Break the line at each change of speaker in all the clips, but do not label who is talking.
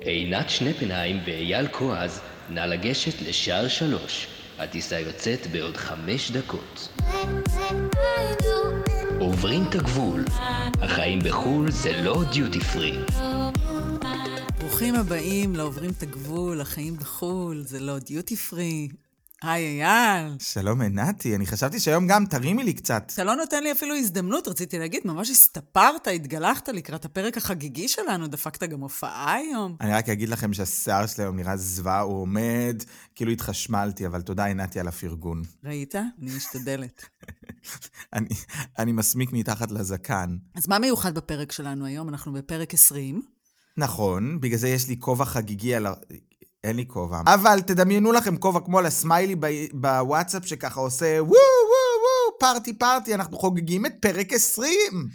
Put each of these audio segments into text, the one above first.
עינת שנפנהיים ואייל כועז, נא לגשת לשער שלוש. הטיסה יוצאת בעוד חמש דקות. עוברים את הגבול. החיים בחו"ל זה לא דיוטי פרי.
ברוכים הבאים לעוברים את הגבול, החיים בחו"ל, זה לא דיוטי פרי. היי אייל.
שלום עינתי, אני חשבתי שהיום גם תרימי לי קצת.
אתה לא נותן לי אפילו הזדמנות, רציתי להגיד, ממש הסתפרת, התגלחת לקראת הפרק החגיגי שלנו, דפקת גם הופעה היום.
אני רק אגיד לכם שהשיער שלי היום נראה זוועה, הוא עומד, כאילו התחשמלתי, אבל תודה עינתי על הפרגון.
ראית? אני משתדלת.
אני, אני מסמיק מתחת לזקן.
אז מה מיוחד בפרק שלנו היום? אנחנו בפרק 20.
נכון, בגלל זה יש לי כובע חגיגי על ה... אין לי כובע. אבל תדמיינו לכם כובע כמו לסמיילי בוואטסאפ שככה עושה וואו וואו וואו פארטי פארטי, אנחנו חוגגים את פרק 20.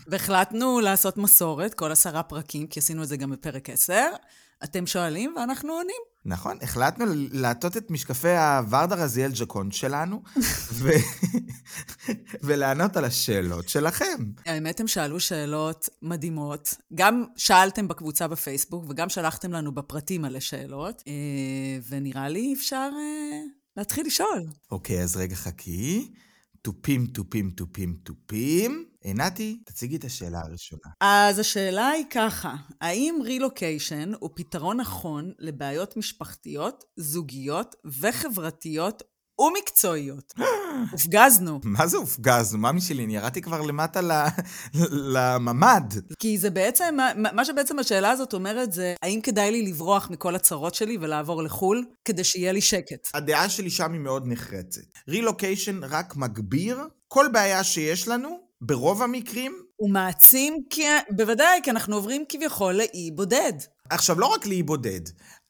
והחלטנו לעשות מסורת, כל עשרה פרקים, כי עשינו את זה גם בפרק 10. אתם שואלים ואנחנו עונים.
נכון, החלטנו לעטות את משקפי הוורדה רזיאל ג'קון שלנו, ו... ולענות על השאלות שלכם.
האמת, הם שאלו שאלות מדהימות. גם שאלתם בקבוצה בפייסבוק, וגם שלחתם לנו בפרטים מלא שאלות, אה, ונראה לי אפשר אה, להתחיל לשאול.
אוקיי, אז רגע חכי. תופים, תופים, תופים, תופים. עינתי, תציגי את השאלה הראשונה.
אז השאלה היא ככה, האם רילוקיישן הוא פתרון נכון לבעיות משפחתיות, זוגיות וחברתיות ומקצועיות? הופגזנו.
מה זה הופגזנו? מה משלי? אני ירדתי כבר למטה לממ"ד.
כי זה בעצם, מה שבעצם השאלה הזאת אומרת זה, האם כדאי לי לברוח מכל הצרות שלי ולעבור לחו"ל, כדי שיהיה לי שקט?
הדעה שלי שם היא מאוד נחרצת. רילוקיישן רק מגביר כל בעיה שיש לנו, ברוב המקרים.
הוא מעצים, כי... בוודאי, כי אנחנו עוברים כביכול לאי בודד.
עכשיו, לא רק לאי בודד.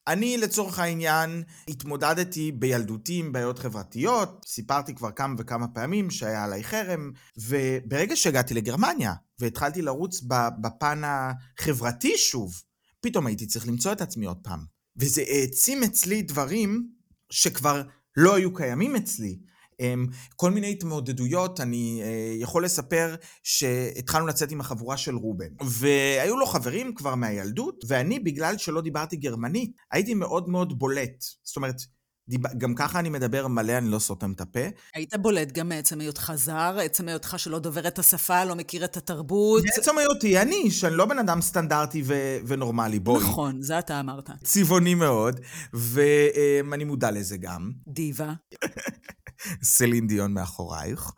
אני לצורך העניין התמודדתי בילדותי עם בעיות חברתיות, סיפרתי כבר כמה וכמה פעמים שהיה עליי חרם, וברגע שהגעתי לגרמניה והתחלתי לרוץ בפן החברתי שוב, פתאום הייתי צריך למצוא את עצמי עוד פעם. וזה העצים אצלי דברים שכבר לא היו קיימים אצלי. אמ, כל מיני התמודדויות, אני אה, יכול לספר שהתחלנו לצאת עם החבורה של רובן. והיו לו חברים כבר מהילדות, ואני, בגלל שלא דיברתי גרמנית, הייתי מאוד מאוד בולט. זאת אומרת, דיב... גם ככה אני מדבר מלא, אני לא סותם את הפה.
היית בולט גם מעצם היותך זר, עצם היותך שלא דובר את השפה, לא מכיר את התרבות.
בעצם היותי אני, שאני לא בן אדם סטנדרטי ו... ונורמלי, בואי.
נכון, זה אתה אמרת.
צבעוני מאוד, ואני מודע לזה גם.
דיבה.
סלין דיון מאחורייך.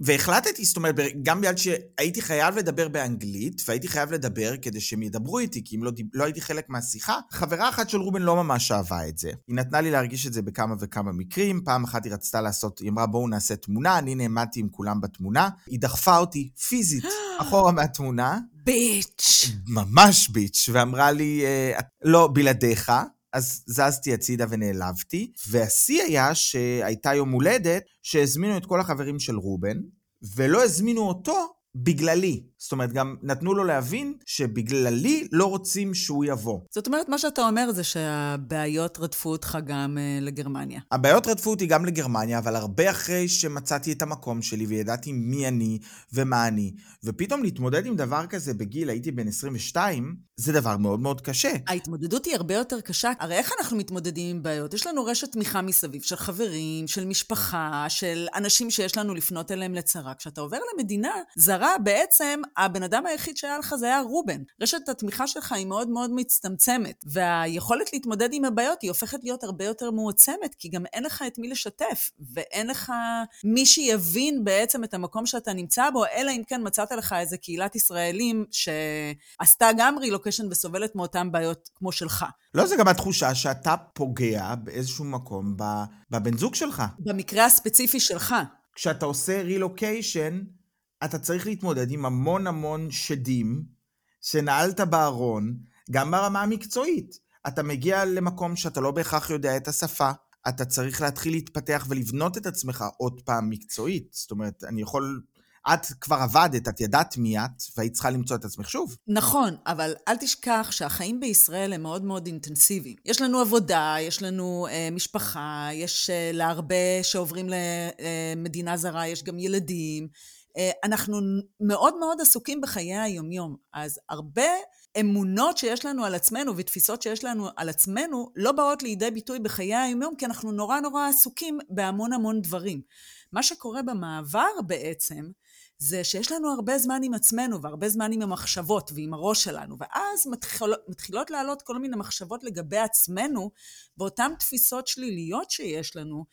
והחלטתי, זאת אומרת, גם בגלל שהייתי חייב לדבר באנגלית, והייתי חייב לדבר כדי שהם ידברו איתי, כי אם לא, לא הייתי חלק מהשיחה, חברה אחת של רובן לא ממש אהבה את זה. היא נתנה לי להרגיש את זה בכמה וכמה מקרים, פעם אחת היא רצתה לעשות, היא אמרה בואו נעשה תמונה, אני נעמדתי עם כולם בתמונה, היא דחפה אותי פיזית אחורה מהתמונה.
ביץ'.
ממש ביץ', ואמרה לי, לא, בלעדיך. אז זזתי הצידה ונעלבתי, והשיא היה שהייתה יום הולדת שהזמינו את כל החברים של רובן, ולא הזמינו אותו בגללי. זאת אומרת, גם נתנו לו להבין שבגללי לא רוצים שהוא יבוא.
זאת אומרת, מה שאתה אומר זה שהבעיות רדפו אותך גם uh, לגרמניה.
הבעיות רדפו אותי גם לגרמניה, אבל הרבה אחרי שמצאתי את המקום שלי וידעתי מי אני ומה אני, ופתאום להתמודד עם דבר כזה בגיל, הייתי בן 22, זה דבר מאוד מאוד קשה.
ההתמודדות היא הרבה יותר קשה. הרי איך אנחנו מתמודדים עם בעיות? יש לנו רשת תמיכה מסביב של חברים, של משפחה, של אנשים שיש לנו לפנות אליהם לצרה. כשאתה עובר למדינה זרה, בעצם הבן אדם היחיד שהיה לך זה היה רובן. רשת התמיכה שלך היא מאוד מאוד מצטמצמת, והיכולת להתמודד עם הבעיות היא הופכת להיות הרבה יותר מועצמת, כי גם אין לך את מי לשתף, ואין לך מי שיבין בעצם את המקום שאתה נמצא בו, אלא אם כן מצאת לך איזה קהילת ישראלים שעשתה גם רילוקיישן וסובלת מאותן בעיות כמו שלך.
לא, זה גם התחושה שאתה פוגע באיזשהו מקום בבן זוג שלך.
במקרה הספציפי שלך.
כשאתה עושה רילוקיישן, אתה צריך להתמודד עם המון המון שדים שנעלת בארון, גם ברמה המקצועית. אתה מגיע למקום שאתה לא בהכרח יודע את השפה, אתה צריך להתחיל להתפתח ולבנות את עצמך עוד פעם מקצועית. זאת אומרת, אני יכול... את כבר עבדת, את ידעת מי את, והיית צריכה למצוא את עצמך שוב.
נכון, אבל אל תשכח שהחיים בישראל הם מאוד מאוד אינטנסיביים. יש לנו עבודה, יש לנו אה, משפחה, יש אה, להרבה שעוברים למדינה זרה, יש גם ילדים. אנחנו מאוד מאוד עסוקים בחיי היומיום, אז הרבה אמונות שיש לנו על עצמנו ותפיסות שיש לנו על עצמנו לא באות לידי ביטוי בחיי היום-יום, כי אנחנו נורא נורא עסוקים בהמון המון דברים. מה שקורה במעבר בעצם, זה שיש לנו הרבה זמן עם עצמנו והרבה זמן עם המחשבות ועם הראש שלנו, ואז מתחיל, מתחילות לעלות כל מיני מחשבות לגבי עצמנו, ואותן תפיסות שליליות שיש לנו,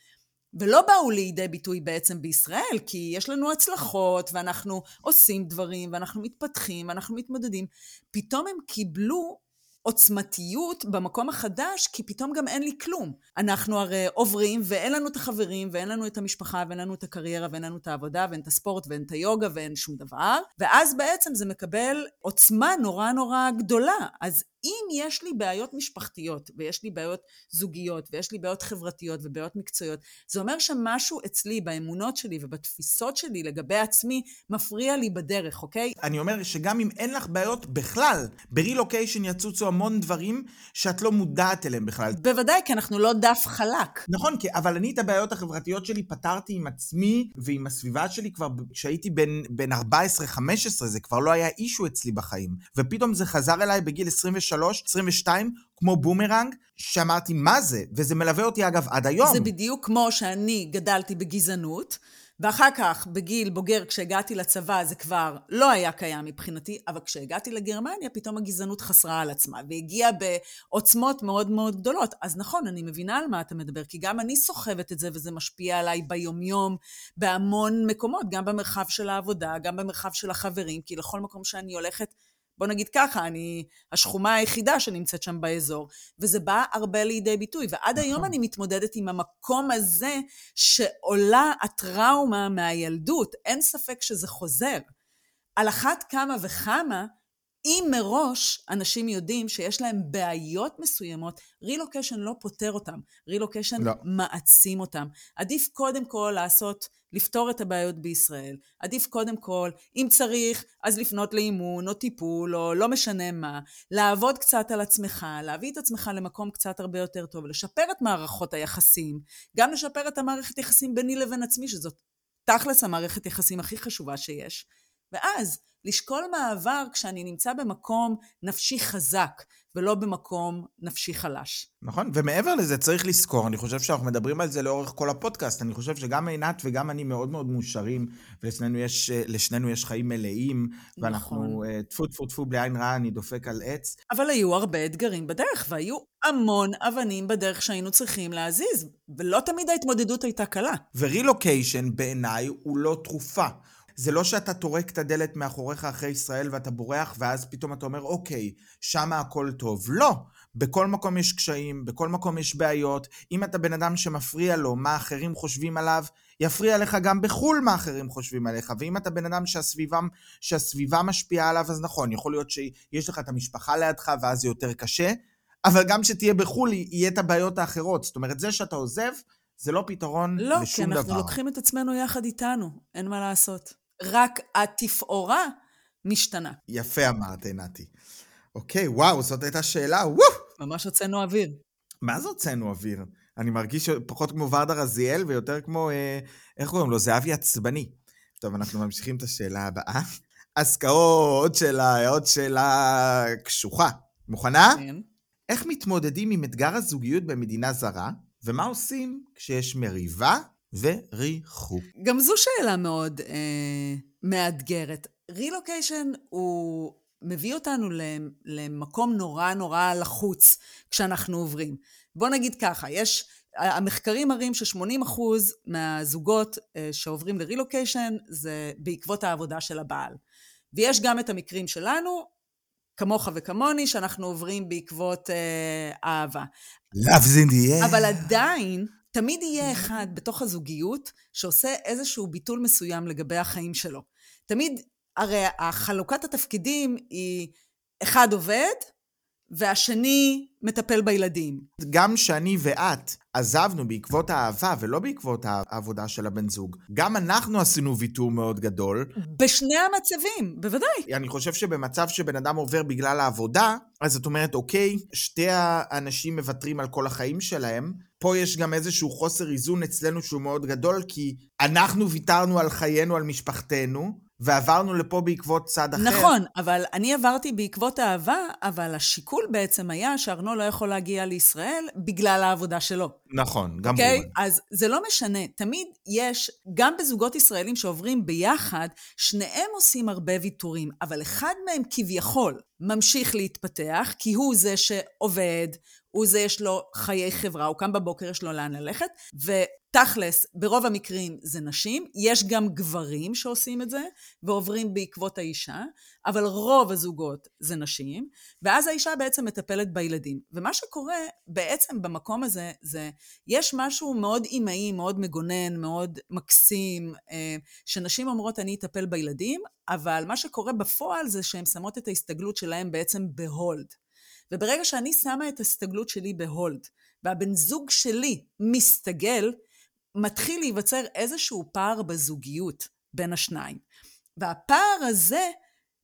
ולא באו לידי ביטוי בעצם בישראל, כי יש לנו הצלחות, ואנחנו עושים דברים, ואנחנו מתפתחים, ואנחנו מתמודדים. פתאום הם קיבלו עוצמתיות במקום החדש, כי פתאום גם אין לי כלום. אנחנו הרי עוברים, ואין לנו את החברים, ואין לנו את המשפחה, ואין לנו את הקריירה, ואין לנו את העבודה, ואין את הספורט, ואין את היוגה, ואין שום דבר. ואז בעצם זה מקבל עוצמה נורא נורא גדולה. אז אם יש לי בעיות משפחתיות, ויש לי בעיות זוגיות, ויש לי בעיות חברתיות ובעיות מקצועיות, זה אומר שמשהו אצלי, באמונות שלי ובתפיסות שלי לגבי עצמי, מפריע לי בדרך, אוקיי?
אני אומר שגם אם אין לך בעיות בכלל, ברילוקיישן יצוצו המון דברים שאת לא מודעת אליהם בכלל.
בוודאי, כי אנחנו לא דף חלק.
נכון, כי, אבל אני את הבעיות החברתיות שלי פתרתי עם עצמי ועם הסביבה שלי כבר כשהייתי בן, בן 14-15, זה כבר לא היה אישו אצלי בחיים. ופתאום זה חזר אליי בגיל 23. 23, 22, כמו בומרנג, שאמרתי, מה זה? וזה מלווה אותי אגב עד היום.
זה בדיוק כמו שאני גדלתי בגזענות, ואחר כך, בגיל בוגר, כשהגעתי לצבא, זה כבר לא היה קיים מבחינתי, אבל כשהגעתי לגרמניה, פתאום הגזענות חזרה על עצמה, והגיעה בעוצמות מאוד מאוד גדולות. אז נכון, אני מבינה על מה אתה מדבר, כי גם אני סוחבת את זה, וזה משפיע עליי ביומיום, בהמון מקומות, גם במרחב של העבודה, גם במרחב של החברים, כי לכל מקום שאני הולכת, בוא נגיד ככה, אני השכומה היחידה שנמצאת שם באזור, וזה בא הרבה לידי ביטוי. ועד היום אני מתמודדת עם המקום הזה שעולה הטראומה מהילדות. אין ספק שזה חוזר. על אחת כמה וכמה, אם מראש אנשים יודעים שיש להם בעיות מסוימות, רילוקיישן לא פותר אותם, רילוקיישן לא. מעצים אותם. עדיף קודם כל לעשות לפתור את הבעיות בישראל. עדיף קודם כל, אם צריך, אז לפנות לאימון או טיפול או לא משנה מה, לעבוד קצת על עצמך, להביא את עצמך למקום קצת הרבה יותר טוב, לשפר את מערכות היחסים, גם לשפר את המערכת יחסים ביני לבין עצמי, שזאת תכלס המערכת יחסים הכי חשובה שיש. ואז לשקול מעבר כשאני נמצא במקום נפשי חזק, ולא במקום נפשי חלש.
נכון, ומעבר לזה צריך לזכור, אני חושב שאנחנו מדברים על זה לאורך כל הפודקאסט, אני חושב שגם עינת וגם אני מאוד מאוד מאושרים, ולשנינו יש, יש חיים מלאים, ואנחנו נכון. אה, טפו טפו טפו בלי עין רעה, אני דופק על עץ.
אבל היו הרבה אתגרים בדרך, והיו המון אבנים בדרך שהיינו צריכים להזיז, ולא תמיד ההתמודדות הייתה קלה.
ורילוקיישן בעיניי הוא לא תרופה. זה לא שאתה טורק את הדלת מאחוריך אחרי ישראל ואתה בורח, ואז פתאום אתה אומר, אוקיי, שמה הכל טוב. לא. בכל מקום יש קשיים, בכל מקום יש בעיות. אם אתה בן אדם שמפריע לו מה אחרים חושבים עליו, יפריע לך גם בחו"ל מה אחרים חושבים עליך. ואם אתה בן אדם שהסביבה, שהסביבה משפיעה עליו, אז נכון, יכול להיות שיש לך את המשפחה לידך ואז זה יותר קשה, אבל גם כשתהיה בחו"ל יהיה את הבעיות האחרות. זאת אומרת, זה שאתה עוזב, זה לא פתרון
לא,
לשום דבר.
לא, כי אנחנו דבר. לוקחים את עצמנו יחד איתנו, אין מה לעשות. רק התפאורה משתנה.
יפה אמרת, נתי. אוקיי, וואו, זאת הייתה שאלה, וואו!
ממש הוצאנו אוויר.
מה זה הוצאנו אוויר? אני מרגיש פחות כמו ורדה רזיאל ויותר כמו, אה, איך קוראים לו? זהבי עצבני. טוב, אנחנו ממשיכים את השאלה הבאה. אז כאו, עוד שאלה, עוד שאלה קשוחה. מוכנה? כן. איך מתמודדים עם אתגר הזוגיות במדינה זרה, ומה עושים כשיש מריבה וריחוק.
גם זו שאלה מאוד אה, מאתגרת. רילוקיישן הוא מביא אותנו למקום נורא נורא לחוץ כשאנחנו עוברים. בוא נגיד ככה, יש, המחקרים מראים ש-80% מהזוגות אה, שעוברים לרילוקיישן זה בעקבות העבודה של הבעל. ויש גם את המקרים שלנו, כמוך וכמוני, שאנחנו עוברים בעקבות אה, אהבה.
Love's in the air.
אבל עדיין, תמיד יהיה אחד בתוך הזוגיות שעושה איזשהו ביטול מסוים לגבי החיים שלו. תמיד, הרי החלוקת התפקידים היא אחד עובד והשני מטפל בילדים.
גם שאני ואת עזבנו בעקבות האהבה ולא בעקבות העבודה של הבן זוג, גם אנחנו עשינו ויתור מאוד גדול.
בשני המצבים, בוודאי.
אני חושב שבמצב שבן אדם עובר בגלל העבודה, אז את אומרת, אוקיי, שתי האנשים מוותרים על כל החיים שלהם. פה יש גם איזשהו חוסר איזון אצלנו שהוא מאוד גדול, כי אנחנו ויתרנו על חיינו, על משפחתנו, ועברנו לפה בעקבות צד אחר.
נכון, אבל אני עברתי בעקבות אהבה, אבל השיקול בעצם היה שארנו לא יכול להגיע לישראל בגלל העבודה שלו.
נכון, גם
אוקיי?
רובן.
אז זה לא משנה. תמיד יש, גם בזוגות ישראלים שעוברים ביחד, שניהם עושים הרבה ויתורים, אבל אחד מהם כביכול ממשיך להתפתח, כי הוא זה שעובד, הוא זה יש לו חיי חברה, הוא קם בבוקר, יש לו לאן ללכת, ותכלס, ברוב המקרים זה נשים, יש גם גברים שעושים את זה, ועוברים בעקבות האישה, אבל רוב הזוגות זה נשים, ואז האישה בעצם מטפלת בילדים. ומה שקורה בעצם במקום הזה, זה, יש משהו מאוד אימהי, מאוד מגונן, מאוד מקסים, אה, שנשים אומרות, אני אטפל בילדים, אבל מה שקורה בפועל זה שהן שמות את ההסתגלות שלהן בעצם ב hold. וברגע שאני שמה את ההסתגלות שלי ב hold, והבן זוג שלי מסתגל, מתחיל להיווצר איזשהו פער בזוגיות בין השניים. והפער הזה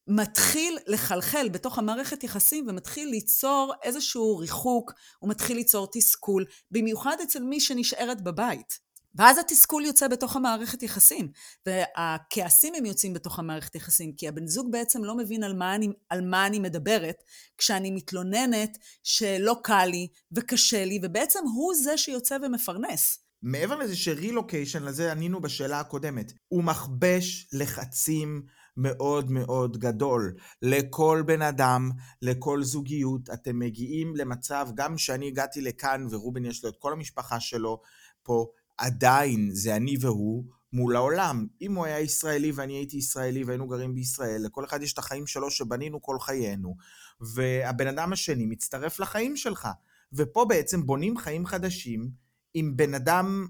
מתחיל לחלחל בתוך המערכת יחסים ומתחיל ליצור איזשהו ריחוק, הוא מתחיל ליצור תסכול, במיוחד אצל מי שנשארת בבית. ואז התסכול יוצא בתוך המערכת יחסים, והכעסים הם יוצאים בתוך המערכת יחסים, כי הבן זוג בעצם לא מבין על מה אני, על מה אני מדברת כשאני מתלוננת שלא קל לי וקשה לי, ובעצם הוא זה שיוצא ומפרנס.
מעבר לזה שרילוקיישן, לזה ענינו בשאלה הקודמת, הוא מכבש לחצים מאוד מאוד גדול. לכל בן אדם, לכל זוגיות, אתם מגיעים למצב, גם כשאני הגעתי לכאן ורובן יש לו את כל המשפחה שלו פה, עדיין זה אני והוא מול העולם. אם הוא היה ישראלי ואני הייתי ישראלי והיינו גרים בישראל, לכל אחד יש את החיים שלו שבנינו כל חיינו, והבן אדם השני מצטרף לחיים שלך. ופה בעצם בונים חיים חדשים עם בן אדם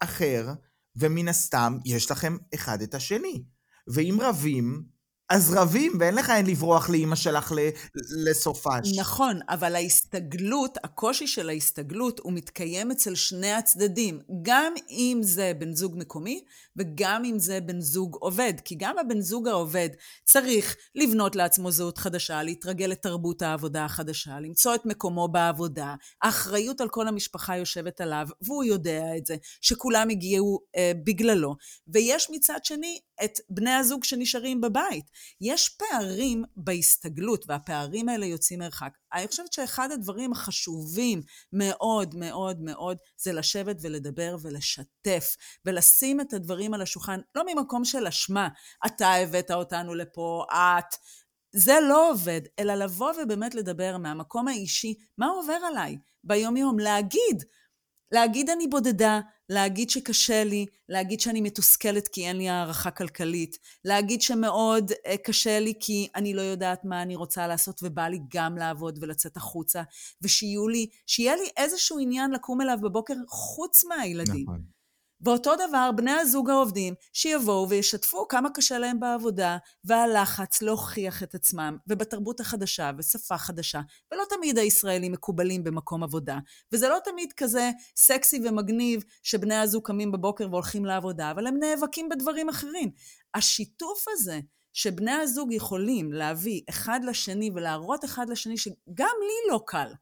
אחר, ומן הסתם יש לכם אחד את השני. ואם רבים, אז רבים, ואין לך אין לברוח לאימא שלך לסופש.
נכון, אבל ההסתגלות, הקושי של ההסתגלות, הוא מתקיים אצל שני הצדדים. גם אם זה בן זוג מקומי, וגם אם זה בן זוג עובד. כי גם הבן זוג העובד צריך לבנות לעצמו זהות חדשה, להתרגל לתרבות העבודה החדשה, למצוא את מקומו בעבודה. האחריות על כל המשפחה יושבת עליו, והוא יודע את זה, שכולם הגיעו אה, בגללו. ויש מצד שני את בני הזוג שנשארים בבית. יש פערים בהסתגלות, והפערים האלה יוצאים מרחק. אני חושבת שאחד הדברים החשובים מאוד מאוד מאוד זה לשבת ולדבר ולשתף, ולשים את הדברים על השולחן, לא ממקום של אשמה, אתה הבאת אותנו לפה, את... זה לא עובד, אלא לבוא ובאמת לדבר מהמקום האישי, מה עובר עליי ביום-יום, להגיד, להגיד אני בודדה, להגיד שקשה לי, להגיד שאני מתוסכלת כי אין לי הערכה כלכלית, להגיד שמאוד אה, קשה לי כי אני לא יודעת מה אני רוצה לעשות ובא לי גם לעבוד ולצאת החוצה, ושיהיה לי, לי איזשהו עניין לקום אליו בבוקר חוץ מהילדים. נכון. ואותו דבר, בני הזוג העובדים, שיבואו וישתפו כמה קשה להם בעבודה, והלחץ להוכיח את עצמם, ובתרבות החדשה, ושפה חדשה, ולא תמיד הישראלים מקובלים במקום עבודה, וזה לא תמיד כזה סקסי ומגניב שבני הזוג קמים בבוקר והולכים לעבודה, אבל הם נאבקים בדברים אחרים. השיתוף הזה, שבני הזוג יכולים להביא אחד לשני ולהראות אחד לשני שגם לי לא קל,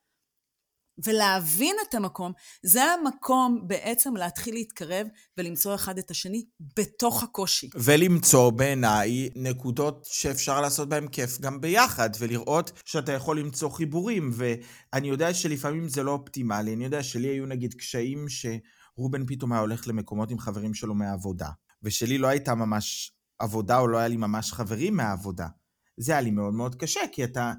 ולהבין את המקום, זה המקום בעצם להתחיל להתקרב ולמצוא אחד את השני בתוך הקושי.
ולמצוא בעיניי נקודות שאפשר לעשות בהן כיף גם ביחד, ולראות שאתה יכול למצוא חיבורים. ואני יודע שלפעמים זה לא אופטימלי, אני יודע שלי היו נגיד קשיים שרובן פתאום היה הולך למקומות עם חברים שלו מהעבודה, ושלי לא הייתה ממש עבודה או לא היה לי ממש חברים מהעבודה. זה היה לי מאוד מאוד קשה, כי אתה...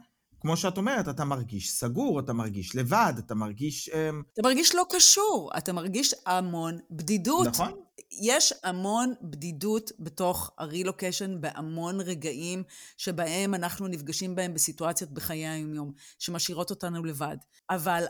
כמו שאת אומרת, אתה מרגיש סגור, אתה מרגיש לבד, אתה מרגיש... אמ,
אתה מרגיש לא קשור, אתה מרגיש המון בדידות.
נכון.
יש המון בדידות בתוך הרילוקיישן, בהמון רגעים שבהם אנחנו נפגשים בהם בסיטואציות בחיי היומיום, שמשאירות אותנו לבד. אבל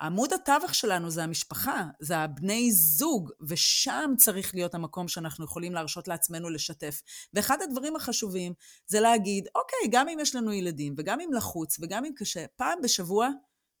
עמוד התווך שלנו זה המשפחה, זה הבני זוג, ושם צריך להיות המקום שאנחנו יכולים להרשות לעצמנו לשתף. ואחד הדברים החשובים זה להגיד, אוקיי, גם אם יש לנו ילדים, וגם אם לחוץ, וגם אם קשה, פעם בשבוע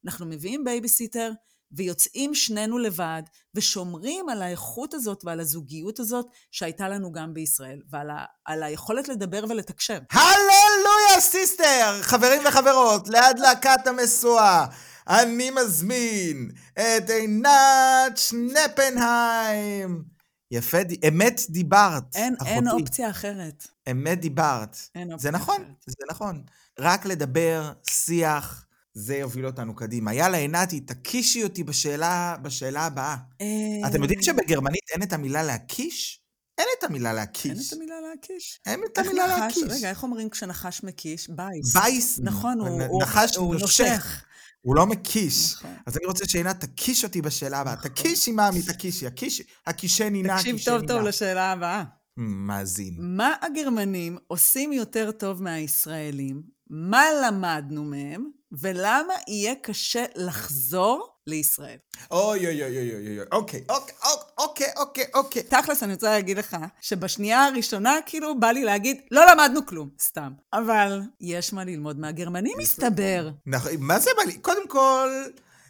אנחנו מביאים בייביסיטר, ויוצאים שנינו לבד, ושומרים על האיכות הזאת ועל הזוגיות הזאת שהייתה לנו גם בישראל, ועל ה, על היכולת לדבר ולתקשר.
הללויה, sister! חברים וחברות, להדלקת המשואה. אני מזמין את עינת שנפנהיים. יפה, ד- אמת דיברת,
אין, אין
אחותי.
אופציה אחרת.
אמת דיברת.
אין אופציה
זה נכון,
אחרת.
זה נכון. רק לדבר, שיח, זה יוביל אותנו קדימה. יאללה, עינתי, תקישי אותי בשאלה, בשאלה הבאה.
אה,
אתם יודעים שבגרמנית אין את המילה להקיש? אין את המילה
אין
להקיש.
את המילה להקיש.
אין את המילה? להקיש.
רגע, איך אומרים כשנחש מקיש? beiß.
beiß.
נכון, הוא,
נחש
הוא
נושך. הוא לא מקיש.
נכון.
אז אני רוצה שעינת תקיש אותי בשאלה הבאה.
נכון.
תקישי, מאמי, תקישי. הקישי, הקישני נא,
תקשיב טוב טוב. לשאלה הבאה.
מאזין.
מה הגרמנים עושים יותר טוב מהישראלים? מה למדנו מהם? ולמה יהיה קשה לחזור לישראל?
אוי אוי אוי אוי אוי אוי. אוקיי, אוקיי, אוקיי, אוקיי, אוקיי.
תכלס, אני רוצה להגיד לך, שבשנייה הראשונה, כאילו, בא לי להגיד, לא למדנו כלום, סתם. אבל יש מה ללמוד מהגרמנים, מסתבר.
נכון, מה זה בא לי? קודם כל,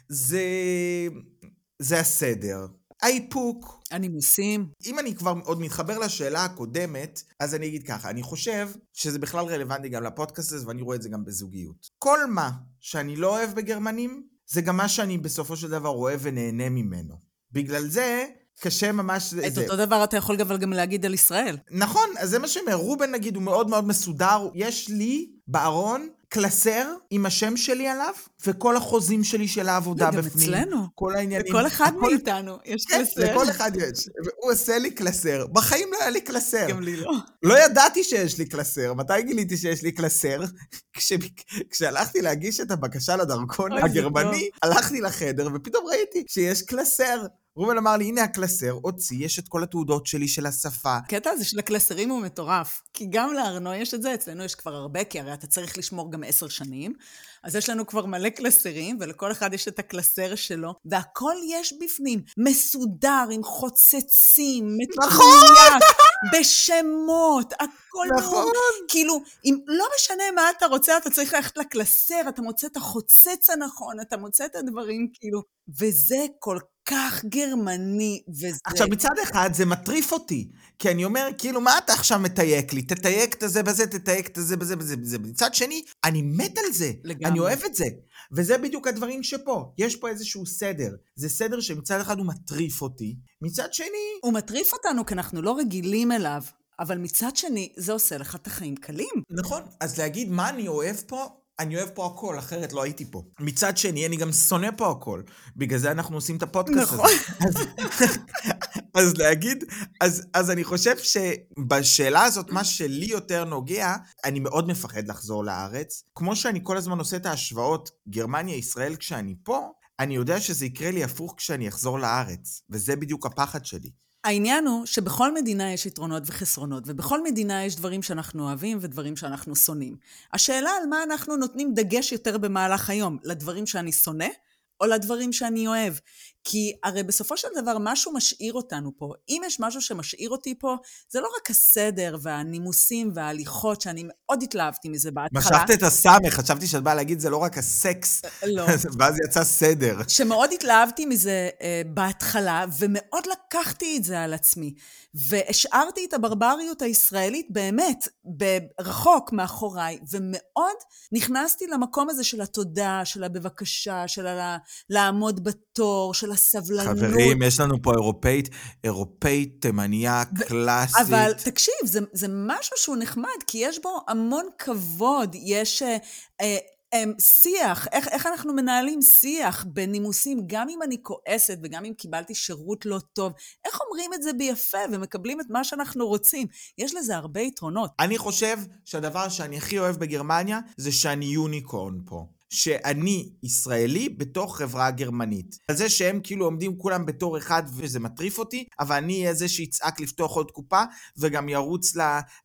זה... זה הסדר. האיפוק.
הנימוסים.
אם אני כבר עוד מתחבר לשאלה הקודמת, אז אני אגיד ככה, אני חושב שזה בכלל רלוונטי גם לפודקאסט הזה, ואני רואה את זה גם בזוגיות. כל מה שאני לא אוהב בגרמנים, זה גם מה שאני בסופו של דבר אוהב ונהנה ממנו. בגלל זה, קשה ממש...
את
זה.
אותו דבר אתה יכול אבל גם להגיד על ישראל.
נכון, אז זה מה שאומר. רובן נגיד הוא מאוד מאוד מסודר. יש לי בארון קלסר עם השם שלי עליו, וכל החוזים שלי של העבודה
גם
בפנים.
אצלנו.
כל העניינים.
לכל אחד
הכל-
מאיתנו יש
כן,
קלסר.
לכל אחד יש. והוא עושה לי קלסר. בחיים לא היה לי קלסר.
גם לי לא.
לא ידעתי שיש לי קלסר. מתי גיליתי שיש לי קלסר? כש... כשהלכתי להגיש את הבקשה לדרכון הגרמני, הלכתי לחדר ופתאום ראיתי שיש קלסר. ראובן אמר לי, הנה הקלסר, הוציא, יש את כל התעודות שלי של השפה.
הקטע הזה של הקלסרים הוא מטורף. כי גם לארנו יש את זה, אצלנו יש כבר הרבה, כי הרי אתה צריך לשמור גם עשר שנים. אז יש לנו כבר מלא קלסרים, ולכל אחד יש את הקלסר שלו, והכל יש בפנים, מסודר, עם חוצצים, מדויק, בשמות, הכל
נכון.
מאוד... כאילו, אם לא משנה מה אתה רוצה, אתה צריך ללכת לקלסר, אתה מוצא את החוצץ הנכון, אתה מוצא את הדברים, כאילו, וזה כל כך גרמני, וזה...
עכשיו, מצד אחד זה מטריף אותי, כי אני אומר, כאילו, מה אתה עכשיו מתייק לי? תתייק את הזה בזה, תתייק את הזה בזה בזה בזה. מצד שני, אני מת על זה.
לגמרי.
אני אוהב את זה. וזה בדיוק הדברים שפה. יש פה איזשהו סדר. זה סדר שמצד אחד הוא מטריף אותי, מצד שני...
הוא מטריף אותנו כי אנחנו לא רגילים אליו, אבל מצד שני, זה עושה לך את החיים קלים.
נכון, אז להגיד מה אני אוהב פה, אני אוהב פה הכל, אחרת לא הייתי פה. מצד שני, אני גם שונא פה הכל. בגלל זה אנחנו עושים את הפודקאסט
נכון.
הזה. אז, אז להגיד, אז, אז אני חושב שבשאלה הזאת, מה שלי יותר נוגע, אני מאוד מפחד לחזור לארץ. כמו שאני כל הזמן עושה את ההשוואות גרמניה-ישראל כשאני פה, אני יודע שזה יקרה לי הפוך כשאני אחזור לארץ. וזה בדיוק הפחד שלי.
העניין הוא שבכל מדינה יש יתרונות וחסרונות, ובכל מדינה יש דברים שאנחנו אוהבים ודברים שאנחנו שונאים. השאלה על מה אנחנו נותנים דגש יותר במהלך היום, לדברים שאני שונא או לדברים שאני אוהב. כי הרי בסופו של דבר משהו משאיר אותנו פה. אם יש משהו שמשאיר אותי פה, זה לא רק הסדר והנימוסים וההליכות, שאני מאוד התלהבתי מזה בהתחלה.
משכת את הסמך, חשבתי שאת באה להגיד זה לא רק הסקס,
לא.
ואז יצא סדר.
שמאוד התלהבתי מזה אה, בהתחלה, ומאוד לקחתי את זה על עצמי. והשארתי את הברבריות הישראלית באמת רחוק מאחוריי, ומאוד נכנסתי למקום הזה של התודה, של הבבקשה, של ה- לעמוד בתור, של הסבלנות.
חברים, יש לנו פה אירופאית, אירופאית, תימניה, קלאסית.
אבל תקשיב, זה, זה משהו שהוא נחמד, כי יש בו המון כבוד, יש אה, אה, אה, שיח, איך, איך אנחנו מנהלים שיח בנימוסים, גם אם אני כועסת וגם אם קיבלתי שירות לא טוב, איך אומרים את זה ביפה ומקבלים את מה שאנחנו רוצים? יש לזה הרבה יתרונות.
אני חושב שהדבר שאני הכי אוהב בגרמניה, זה שאני יוניקורן פה. שאני ישראלי בתוך חברה גרמנית. על זה שהם כאילו עומדים כולם בתור אחד וזה מטריף אותי, אבל אני אהיה זה שיצעק לפתוח עוד קופה וגם ירוץ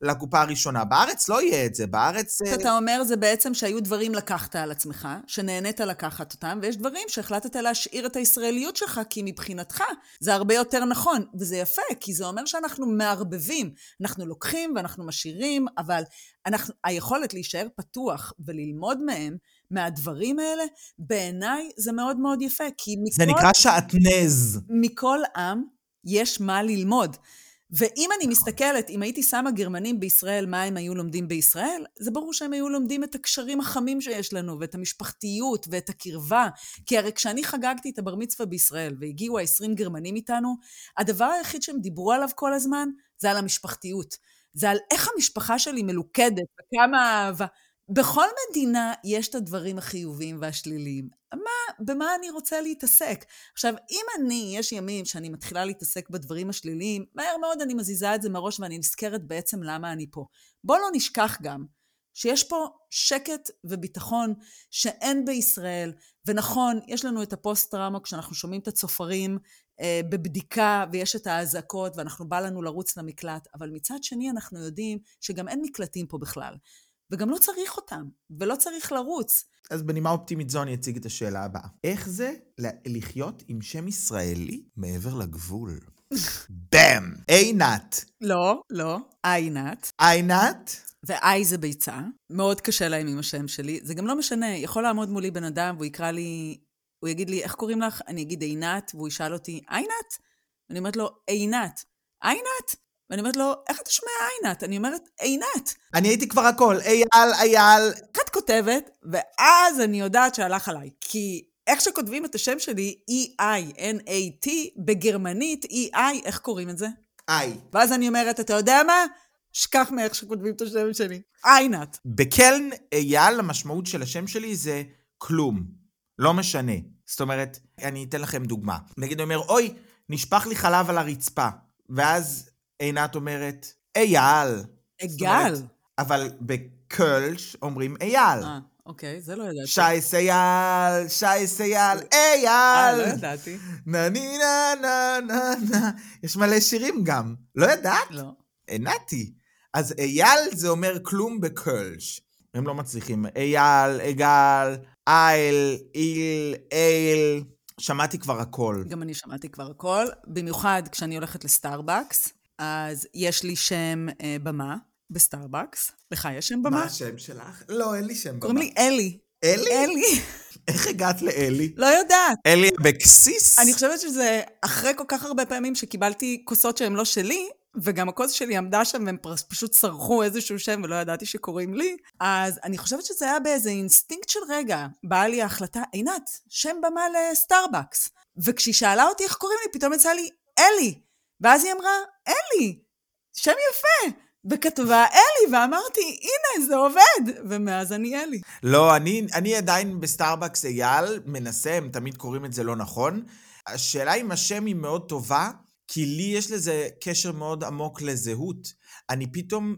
לקופה הראשונה. בארץ לא יהיה את זה, בארץ... אה,
אתה אומר זה בעצם שהיו דברים לקחת על עצמך, שנהנית לקחת אותם, ויש דברים שהחלטת להשאיר את הישראליות שלך, כי מבחינתך זה הרבה יותר נכון, וזה יפה, כי זה אומר שאנחנו מערבבים. אנחנו לוקחים ואנחנו משאירים, אבל אנחנו, היכולת להישאר פתוח וללמוד מהם, מהדברים האלה, בעיניי זה מאוד מאוד יפה, כי מכל...
זה נקרא שעטנז.
מכל עם יש מה ללמוד. ואם אני מסתכלת, אם הייתי שמה גרמנים בישראל, מה הם היו לומדים בישראל, זה ברור שהם היו לומדים את הקשרים החמים שיש לנו, ואת המשפחתיות, ואת הקרבה. כי הרי כשאני חגגתי את הבר מצווה בישראל, והגיעו ה-20 גרמנים איתנו, הדבר היחיד שהם דיברו עליו כל הזמן, זה על המשפחתיות. זה על איך המשפחה שלי מלוכדת, וכמה אהבה. בכל מדינה יש את הדברים החיוביים והשליליים. מה, במה אני רוצה להתעסק? עכשיו, אם אני, יש ימים שאני מתחילה להתעסק בדברים השליליים, מהר מאוד אני מזיזה את זה מראש ואני נזכרת בעצם למה אני פה. בוא לא נשכח גם שיש פה שקט וביטחון שאין בישראל, ונכון, יש לנו את הפוסט-טראומה כשאנחנו שומעים את הצופרים אה, בבדיקה ויש את האזעקות ואנחנו בא לנו לרוץ למקלט, אבל מצד שני אנחנו יודעים שגם אין מקלטים פה בכלל. וגם לא צריך אותם, ולא צריך לרוץ.
אז בנימה אופטימית זו אני אציג את השאלה הבאה. איך זה לחיות עם שם ישראלי מעבר לגבול? באם! עינת.
לא, לא, עינת.
עינת?
ואי זה ביצה. מאוד קשה להם עם השם שלי. זה גם לא משנה, יכול לעמוד מולי בן אדם והוא יקרא לי, הוא יגיד לי, איך קוראים לך? אני אגיד עינת, והוא ישאל אותי, עינת? ואני אומרת לו, עינת. עינת? ואני אומרת לו, איך אתה שומע עינת? אני אומרת, עינת.
אני הייתי כבר הכל, אייל, אייל.
את כותבת? ואז אני יודעת שהלך עליי. כי איך שכותבים את השם שלי, E-I-N-A-T, בגרמנית, E-I, איך קוראים את זה?
איי.
ואז אני אומרת, אתה יודע מה? שכח מאיך שכותבים את השם שלי. עינת.
בקלן אייל, המשמעות של השם שלי זה כלום. לא משנה. זאת אומרת, אני אתן לכם דוגמה. נגיד, אני אומר, אוי, נשפך לי חלב על הרצפה. ואז עינת אומרת, אייל.
אגל.
אבל בקולש אומרים אייל.
אה, אוקיי, זה לא ידעתי.
שייס אייל, שייס אייל,
אה,
אייל.
לא ידעתי.
נה נה נה נה נה. יש מלא שירים גם. לא ידעת?
לא.
נתי. אז אייל זה אומר כלום בקולש. הם לא מצליחים. אייל, אגל, אייל, איל, אייל. שמעתי כבר הכל.
גם אני שמעתי כבר הכל, במיוחד כשאני הולכת לסטארבקס, אז יש לי שם אה, במה בסטארבקס. לך יש שם במה?
מה השם שלך? לא, אין לי שם.
קוראים
במה.
לי אלי.
אלי?
אלי.
איך הגעת לאלי?
לא יודעת.
אלי אבקסיס?
אני חושבת שזה אחרי כל כך הרבה פעמים שקיבלתי כוסות שהן לא שלי, וגם הכוס שלי עמדה שם והם פשוט צרחו איזשהו שם ולא ידעתי שקוראים לי, אז אני חושבת שזה היה באיזה אינסטינקט של רגע. באה לי ההחלטה, עינת, שם במה לסטארבקס. וכשהיא שאלה אותי איך קוראים לי, פתאום יצא לי אלי. ואז היא אמרה, אלי, שם יפה. וכתבה אלי, ואמרתי, הנה, זה עובד. ומאז אני אלי.
לא, אני, אני עדיין בסטארבקס אייל, מנסה, הם תמיד קוראים את זה לא נכון. השאלה אם השם היא מאוד טובה, כי לי יש לזה קשר מאוד עמוק לזהות. אני פתאום,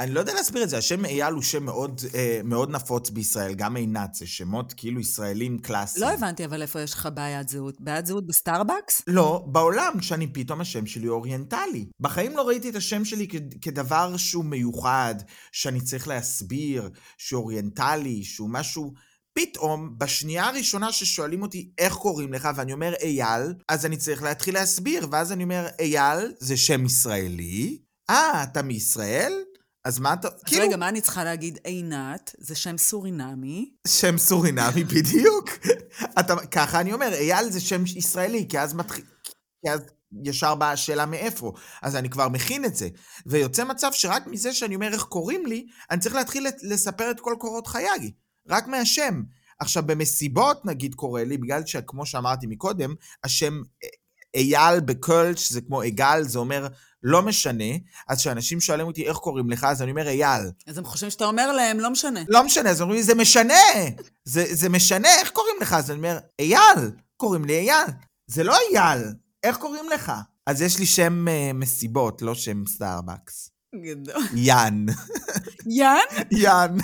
אני לא יודע להסביר את זה, השם אייל הוא שם מאוד, אה, מאוד נפוץ בישראל, גם עינת, זה שמות כאילו ישראלים קלאסיים.
לא הבנתי אבל איפה יש לך בעיית זהות. בעיית זהות בסטארבקס?
לא, בעולם, שאני פתאום השם שלי אוריינטלי. בחיים לא ראיתי את השם שלי כ- כדבר שהוא מיוחד, שאני צריך להסביר, שהוא אוריינטלי, שהוא משהו... פתאום, בשנייה הראשונה ששואלים אותי איך קוראים לך, ואני אומר אייל, אז אני צריך להתחיל להסביר, ואז אני אומר, אייל זה שם ישראלי? אה, אתה מישראל? אז מה אתה...
אז רגע, מה אני צריכה להגיד? עינת, זה שם סורינמי.
שם סורינמי בדיוק. אתה, ככה אני אומר, אייל זה שם ישראלי, כי אז מתחיל... כי אז ישר באה השאלה מאיפה. אז אני כבר מכין את זה. ויוצא מצב שרק מזה שאני אומר איך קוראים לי, אני צריך להתחיל לספר את כל קורות חיי. רק מהשם. עכשיו, במסיבות, נגיד, קורה לי, בגלל שכמו שאמרתי מקודם, השם אה, אייל ב Kölsch זה כמו egal, זה אומר לא משנה. אז כשאנשים שואלים אותי איך קוראים לך, אז אני אומר אייל.
אז הם חושבים שאתה אומר להם, לא משנה.
לא משנה, אז אומרים לי, זה משנה! זה, זה משנה, איך קוראים לך? אז אני אומר, אייל! קוראים לי אייל. זה לא אייל, איך קוראים לך? אז יש לי שם אה, מסיבות, לא שם סטארבקס.
גדול.
יאן.
יאן?
יאן.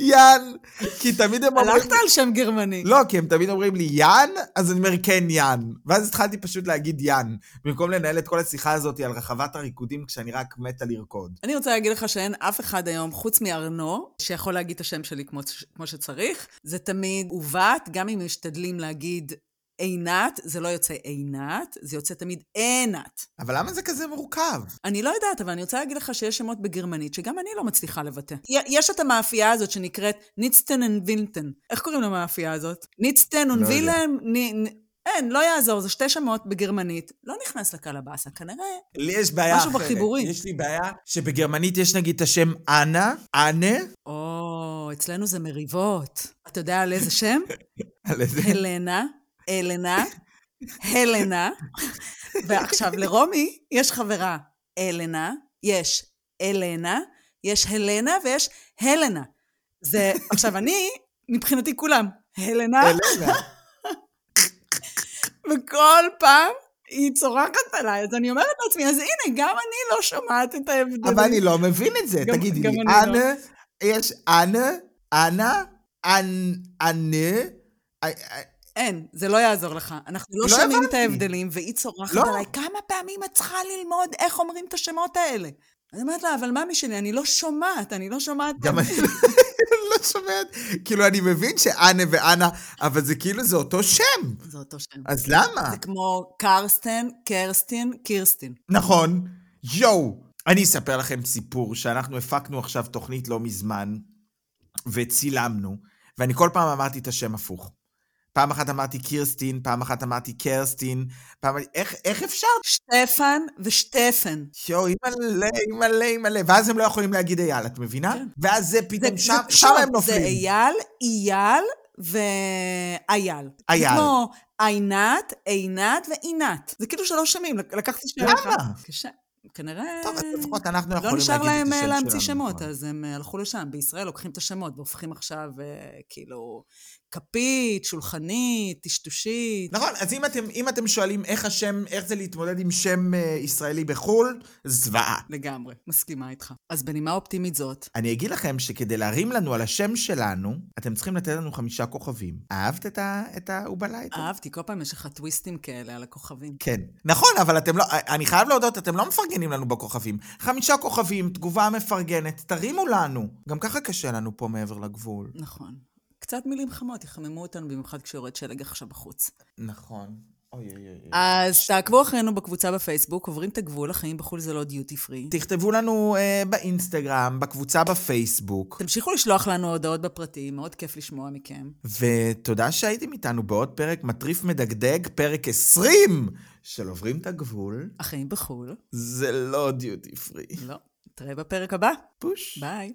יאן. כי תמיד הם אומרים...
הלכת על שם גרמני.
לא, כי הם תמיד אומרים לי יאן, אז אני אומר כן יאן. ואז התחלתי פשוט להגיד יאן, במקום לנהל את כל השיחה הזאת על רחבת הריקודים כשאני רק מתה לרקוד.
אני רוצה להגיד לך שאין אף אחד היום, חוץ מארנו, שיכול להגיד את השם שלי כמו, כמו שצריך. זה תמיד עוות, גם אם משתדלים להגיד עינת, זה לא יוצא עינת, זה יוצא תמיד עינת.
אבל למה זה כזה מורכב?
אני לא יודעת, אבל אני רוצה להגיד לך שיש שמות בגרמנית שגם אני לא מצליחה לבטא. יש את המאפייה הזאת שנקראת ניצטן אנד וילטן. איך קוראים למאפייה הזאת? ניצטן
לא.
ווילם? נ- נ- אין, לא יעזור, זה שתי שמות בגרמנית. לא נכנס לקלבאסה, כנראה.
לי יש בעיה
משהו
אחרת.
בחיבורים.
יש לי בעיה שבגרמנית יש נגיד את השם אנה, אנה,
או, אצלנו זה מריבות. אתה יודע על איזה שם?
על איזה...
הלנה, אלנה, הלנה. ועכשיו, לרומי יש חברה אלנה, יש אלנה, יש הלנה ויש הלנה. זה, עכשיו, אני, מבחינתי כולם, הלנה. וכל פעם היא צורחת עליי, אז אני אומרת לעצמי, אז הנה, גם אני לא שומעת את ההבדלים.
אבל אני לא מבין את זה.
גם-
תגידי
גם
לי,
לא.
אנה, יש אנה, אנה, אנ- אנה, אה,
אין, זה לא יעזור לך. אנחנו לא
לא
שומעים את
הבנתי.
ההבדלים, והיא צורחת
לא.
עליי, כמה פעמים את צריכה ללמוד איך אומרים את השמות האלה? אני אומרת לה, אבל ממי שלי, אני לא שומעת, אני לא שומעת...
גם אני לא שומעת, כאילו אני מבין שאנה ואנה, אבל זה כאילו זה אותו שם,
זה אותו שם.
אז למה?
זה כמו קרסטן, קרסטין, קירסטין.
נכון, יואו. אני אספר לכם סיפור שאנחנו הפקנו עכשיו תוכנית לא מזמן, וצילמנו, ואני כל פעם אמרתי את השם הפוך. פעם אחת אמרתי קירסטין, פעם אחת אמרתי קרסטין, פעם... איך, איך אפשר?
שטפן ושטפן.
יואו, אימא'לה, אימא'לה, אימא'לה. ואז הם לא יכולים להגיד אייל, את מבינה?
כן.
ואז זה פתאום,
זה-
שם,
זה-
שם הם
זה
נופלים.
אייל, אייל ואייל. זה
אייל.
כמו עינת, עינת ועינת. זה כאילו שלוש שמים, לק- לקחתי שנייה
למה?
קשה. כנראה...
טוב, אז לפחות אנחנו
לא
יכולים
נשאר
להגיד את
להם
השם
אה, להמציא
שלנו,
שמות,
נכון.
אז הם אה, הלכו לשם. בישראל לוקחים את השמות והופכים עכשיו, אה, כאילו, כפית, שולחנית, טשטושית.
נכון, אז אם אתם, אם אתם שואלים איך השם, איך זה להתמודד עם שם אה, ישראלי בחו"ל, זוועה.
לגמרי, מסכימה איתך. אז בנימה אופטימית זאת,
אני אגיד לכם שכדי להרים לנו על השם שלנו, אתם צריכים לתת לנו חמישה כוכבים. אהבת את ה- את?
אהבתי, כל פעם יש לך טוויסטים כאלה על הכוכבים.
כן. נכון, אבל אתם לא, אני חייב להודות, אתם לא מפרגנים לנו בכוכבים. חמישה כוכבים, תגובה מפרגנת, תרימו לנו. גם ככה קשה לנו פה מעבר לגבול.
נכון. קצת מילים חמות יחממו אותנו, במיוחד כשיורד שלג עכשיו בחוץ.
נכון. אוי אוי אוי.
אז תעקבו אחרינו בקבוצה בפייסבוק, עוברים את הגבול, החיים בחו"ל זה לא דיוטי פרי.
תכתבו לנו אה, באינסטגרם, בקבוצה בפייסבוק,
תמשיכו לשלוח לנו הודעות בפרטי, מאוד כיף לשמוע מכם.
ותודה שהייתם איתנו בעוד פרק מטריף מדגדג, פרק 20 של עוברים את הגבול.
החיים בחו"ל,
זה לא דיוטי פרי.
לא. נתראה בפרק הבא.
פוש.
ביי.